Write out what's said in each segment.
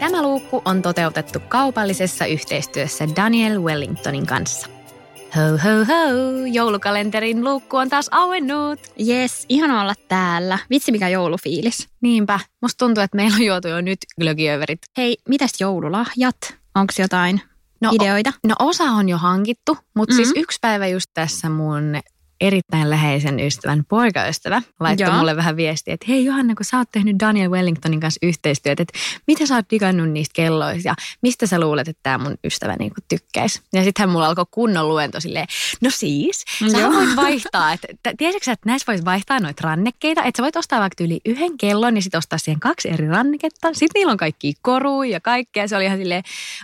Tämä luukku on toteutettu kaupallisessa yhteistyössä Daniel Wellingtonin kanssa. Ho ho ho, joulukalenterin luukku on taas auennut. Jes, ihana olla täällä. Vitsi mikä joulufiilis. Niinpä, musta tuntuu, että meillä on juotu jo nyt glögiöverit. Hei, mitäs joululahjat? Onko jotain no, ideoita? No osa on jo hankittu, mutta mm-hmm. siis yksi päivä just tässä mun erittäin läheisen ystävän poikaystävä laittoi Joo. mulle vähän viestiä, että hei Johanna, kun sä oot tehnyt Daniel Wellingtonin kanssa yhteistyötä, että mitä sä oot digannut niistä kelloista ja mistä sä luulet, että tämä mun ystävä niin tykkäisi. Ja sitten hän mulla alkoi kunnon luento silleen, no siis, sä Joo. voit vaihtaa, että tiedätkö sä, että näissä voisi vaihtaa noita rannekkeita, että sä voit ostaa vaikka yli yhden kellon ja sitten ostaa siihen kaksi eri ranneketta. Sitten niillä on kaikki koruja ja kaikkea. Se oli ihan silleen,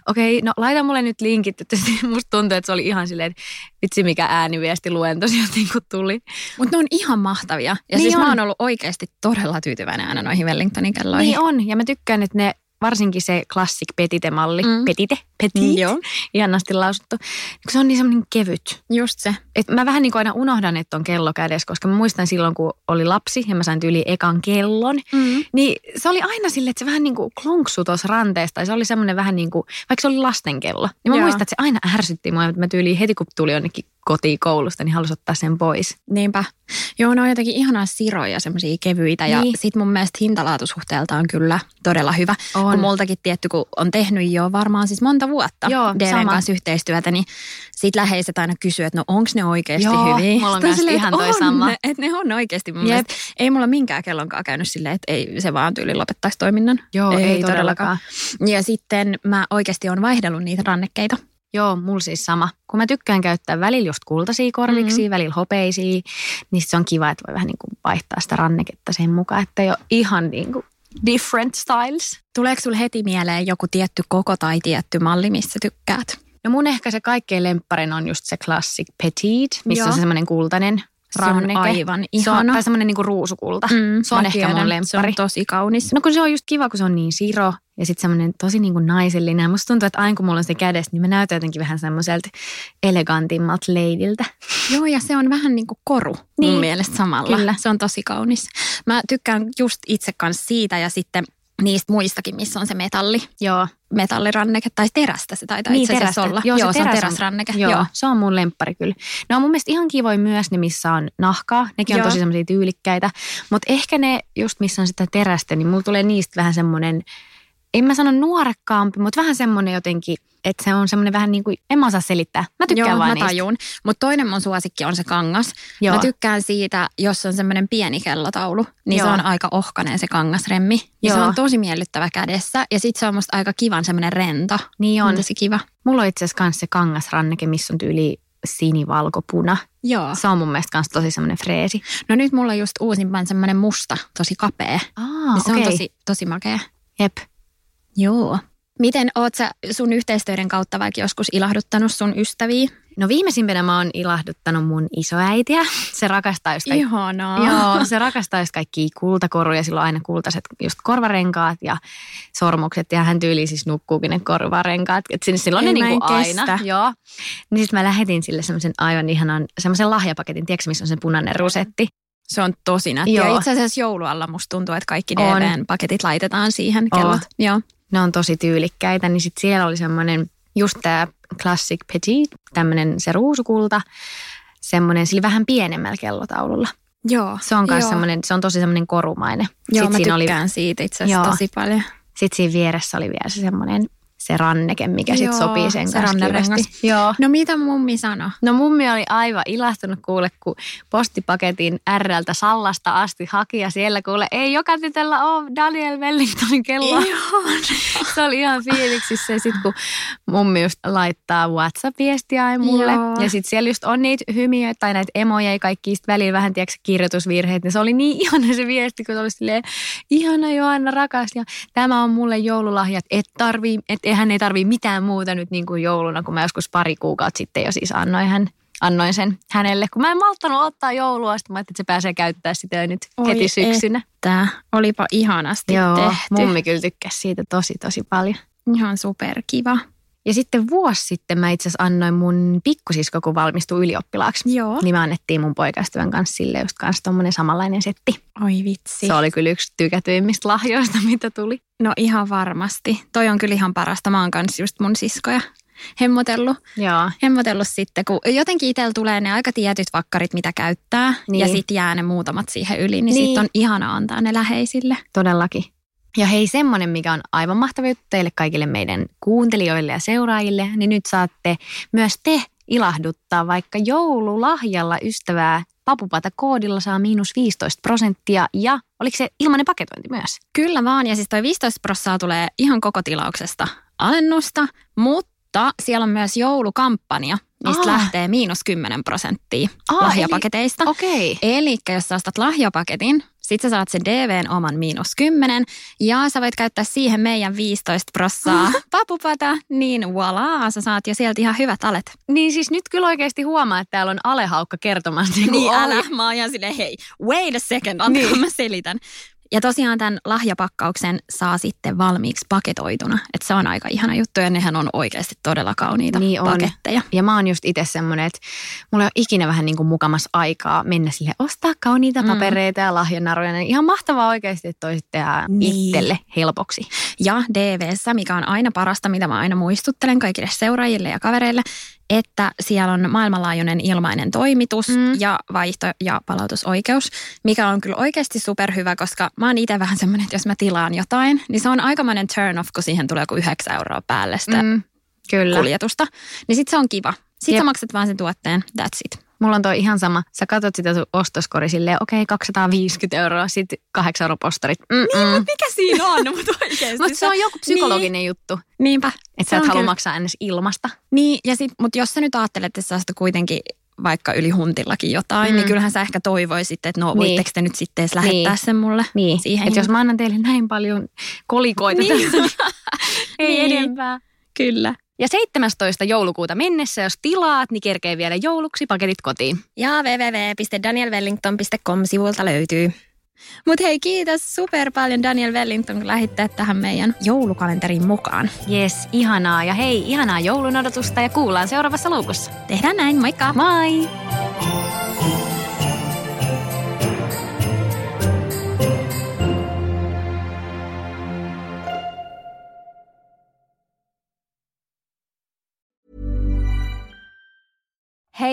okei, okay, no laita mulle nyt linkit, että musta tuntuu, että se oli ihan silleen, että vitsi mikä ääniviesti luento sieltä niin kuin tuli. Mutta ne on ihan mahtavia. Ja niin siis on. mä oon ollut oikeasti todella tyytyväinen aina noihin Wellingtonin kelloihin. Niin on. Ja mä tykkään, että ne varsinkin se classic petite-malli, mm. petite, petit, mm, joo. ihanasti lausuttu. Se on niin semmoinen kevyt. Just se. Et mä vähän niin kuin aina unohdan, että on kello kädessä, koska mä muistan silloin, kun oli lapsi ja mä sain tyyli ekan kellon, mm. niin se oli aina sille, että se vähän niin kuin klonksu tuossa ranteesta. Ja se oli semmoinen vähän niin kuin, vaikka se oli lastenkello. Niin mä Joo. muistan, että se aina ärsytti mua, että mä tyyli heti kun tuli jonnekin kotiin koulusta, niin halusi ottaa sen pois. Niinpä. Joo, ne on jotenkin ihanaa siroja, semmoisia kevyitä. Ja niin. sit mun mielestä hintalaatusuhteelta on kyllä todella hyvä. On. Kun multakin tietty, kun on tehnyt jo varmaan siis monta vuotta Joo, DVn kanssa yhteistyötä, niin sit läheiset aina kysyy, että no onks ne oikeasti Joo, hyviä. mulla on myös ihan toi on, sama. Että ne on oikeasti mun mielestä. Ei mulla minkään kellonkaan käynyt silleen, että ei se vaan tyyli lopettaisi toiminnan. Joo, ei, ei todellakaan. todellakaan. Ja sitten mä oikeasti on vaihdellut niitä rannekkeita. Joo, mulla siis sama. Kun mä tykkään käyttää välillä just kultaisia korviksi, mm-hmm. välillä hopeisia, niin se on kiva, että voi vähän niin kuin vaihtaa sitä ranneketta sen mukaan, että ei ole ihan niin kuin different styles. Tuleeko sulle heti mieleen joku tietty koko tai tietty malli, missä tykkäät? No mun ehkä se kaikkein lempparin on just se classic petite, missä Joo. on se semmoinen kultainen ranneke. Se on aivan ihana. Se on, tai semmoinen niinku ruusukulta. Mm, se on ehkä tiedän. mun lemppari. Se on tosi kaunis. No kun se on just kiva, kun se on niin siro ja sitten semmoinen tosi niinku naisellinen. Musta tuntuu, että aina kun mulla on se kädessä, niin mä näytän jotenkin vähän semmoiselta elegantimmalta leidiltä. Joo, ja se on vähän niin kuin koru niin. mun mielestä samalla. Kyllä. Se on tosi kaunis. Mä tykkään just itse kanssa siitä ja sitten niistä muistakin, missä on se metalli. Joo. Metalliranneke tai terästä se taitaa niin, itse asiassa olla. Joo, Joo se, se on teräsranneke. Joo, Joo, se on mun lemppari kyllä. Ne on mun mielestä ihan kivoja myös ne, missä on nahkaa. Nekin Joo. on tosi semmoisia tyylikkäitä. Mutta ehkä ne just missä on sitä terästä, niin mulla tulee niistä vähän semmoinen – en mä sano nuorekkaampi, mutta vähän semmoinen jotenkin, että se on semmoinen vähän niin kuin, en mä osaa selittää. Mä tykkään Joo, vaan mä tajun. Mutta toinen mun suosikki on se kangas. Joo. Mä tykkään siitä, jos on semmoinen pieni kellotaulu, niin Joo. se on aika ohkainen se kangasremmi. Ja Joo. se on tosi miellyttävä kädessä. Ja sit se on musta aika kivan semmoinen rento. Niin on. Tosi kiva. Mulla on itse asiassa se kangasranneke, missä on tyyli sinivalkopuna. Joo. Se on mun mielestä myös tosi semmoinen freesi. No nyt mulla on just uusimpan semmoinen musta, tosi kapea. Aa, ja se okay. on tosi, tosi makea. Jep. Joo. Miten oot sä sun yhteistyöiden kautta vaikka joskus ilahduttanut sun ystäviä? No viimeisimpänä mä oon ilahduttanut mun isoäitiä. Se rakastaa just kaikki. Joo, se rakastaa just kaikki kultakoruja. Sillä on aina kultaiset just korvarenkaat ja sormukset. Ja hän tyyli siis nukkuukin ne korvarenkaat. Et sinne silloin Ei, ne niinku aina. Joo. Niin sitten mä lähetin sille semmoisen aivan ihanan, semmoisen lahjapaketin. Tiedätkö, missä on se punainen rusetti? Se on tosi nätti. Ja itse asiassa joulualla musta tuntuu, että kaikki DVn paketit laitetaan siihen kellot. Joo ne on tosi tyylikkäitä, niin sitten siellä oli semmoinen just tämä Classic Petit, tämmöinen se ruusukulta, semmoinen sillä vähän pienemmällä kellotaululla. Joo. Se on myös semmoinen, se on tosi semmoinen korumainen. Joo, Sitten mä tykkään oli, siitä itse asiassa joo. tosi paljon. Sitten siinä vieressä oli vielä se semmoinen se ranneke, mikä sitten sopii sen se kanssa Joo. No mitä mummi sanoi? No mummi oli aivan ilahtunut kuule, kun postipaketin RLtä Sallasta asti haki ja siellä kuule, ei joka tytöllä ole Daniel Wellingtonin kello. se oli ihan fiiliksissä ja sitten kun mummi just laittaa WhatsApp-viestiä mulle Joo. ja sitten siellä just on niitä hymiä tai näitä emoja ja kaikki välillä vähän tiedätkö, kirjoitusvirheet, niin se oli niin ihana se viesti, kun se oli silleen, ihana Joanna rakas ja tämä on mulle joululahja, että et tarvii, et hän ei tarvii mitään muuta nyt niin kuin jouluna, kun mä joskus pari kuukautta sitten jo siis annoin hän annoin sen hänelle, kun mä en malttanut ottaa joulua, sitten mä että se pääsee käyttää sitä nyt Oi heti syksynä. Että, olipa ihanasti Joo, tehty. mummi kyllä tykkäsi siitä tosi tosi paljon. Ihan superkiva. Ja sitten vuosi sitten mä itse asiassa annoin mun pikkusisko, kun valmistui ylioppilaaksi. Joo. Niin me annettiin mun poikaystävän kanssa sille just kanssa tommonen samanlainen setti. Oi vitsi. Se oli kyllä yksi tykätyimmistä lahjoista, mitä tuli. No ihan varmasti. Toi on kyllä ihan parasta. Mä oon kanssa just mun siskoja hemmotellut. Joo. Hemmotellut sitten, kun jotenkin itsellä tulee ne aika tietyt vakkarit, mitä käyttää. Niin. Ja sitten jää ne muutamat siihen yli, niin, niin. sitten on ihana antaa ne läheisille. Todellakin. Ja hei, semmoinen, mikä on aivan mahtava juttu teille kaikille meidän kuuntelijoille ja seuraajille, niin nyt saatte myös te ilahduttaa vaikka joululahjalla ystävää papupata koodilla saa miinus 15 prosenttia ja oliko se ilmainen paketointi myös? Kyllä vaan ja siis toi 15 prosenttia tulee ihan koko tilauksesta alennusta, mutta siellä on myös joulukampanja, mistä Aa. lähtee miinus 10 prosenttia Aa, lahjapaketeista. Eli, okay. eli jos sä ostat lahjapaketin, sit sä saat sen DVn oman miinus 10 ja sä voit käyttää siihen meidän 15 prossaa papupata, niin voilà, sä saat jo sieltä ihan hyvät alet. Niin siis nyt kyllä oikeasti huomaa, että täällä on alehaukka kertomassa. Niin, niin älä, mä oon ihan silleen, hei, wait a second, antaa niin. mä selitän. Ja tosiaan tämän lahjapakkauksen saa sitten valmiiksi paketoituna. Että se on aika ihana juttu ja nehän on oikeasti todella kauniita niin on. paketteja. Ja mä oon just itse semmoinen, että mulla ole ikinä vähän niin kuin mukamas aikaa mennä sille ostaa kauniita mm. papereita ja lahjanaruja. Niin ihan mahtavaa oikeasti, että toisit tehdä niin. itselle helpoksi. Ja DVssä, mikä on aina parasta, mitä mä aina muistuttelen kaikille seuraajille ja kavereille, että siellä on maailmanlaajuinen ilmainen toimitus mm. ja vaihto- ja palautusoikeus, mikä on kyllä oikeasti superhyvä, koska mä oon itse vähän semmoinen, että jos mä tilaan jotain, niin se on aikamoinen turn off, kun siihen tulee joku 9 euroa päälle sitä mm. kyllä. kuljetusta. Niin sit se on kiva. Sitten sä maksat vaan sen tuotteen, that's it. Mulla on toi ihan sama. Sä katsot sitä sun ostoskori silleen, okei, okay, 250 euroa, sitten 8 euroa postarit. Mm-mm. Niin, mutta mikä siinä on? mutta oikeasti. mutta se on joku psykologinen niin. juttu. Niinpä. Että sä et halua maksaa ennen ilmasta. Niin, ja sit, mutta jos sä nyt ajattelet, että sä kuitenkin vaikka yli huntillakin jotain, niin mm. niin kyllähän sä ehkä toivoisit, että no niin. voitteko te nyt sitten edes lähettää niin. sen mulle niin. siihen. Että jos mä annan teille näin paljon kolikoita niin. tässä, niin ei niin. enempää. Kyllä. Ja 17. joulukuuta mennessä, jos tilaat, niin kerkee vielä jouluksi paketit kotiin. Ja www.danielwellington.com-sivulta löytyy. Mutta hei, kiitos super paljon Daniel Wellington, kun lähditte tähän meidän joulukalenteriin mukaan. Yes, ihanaa. Ja hei, ihanaa joulun odotusta ja kuullaan seuraavassa luukussa. Tehdään näin, moikka! Moi!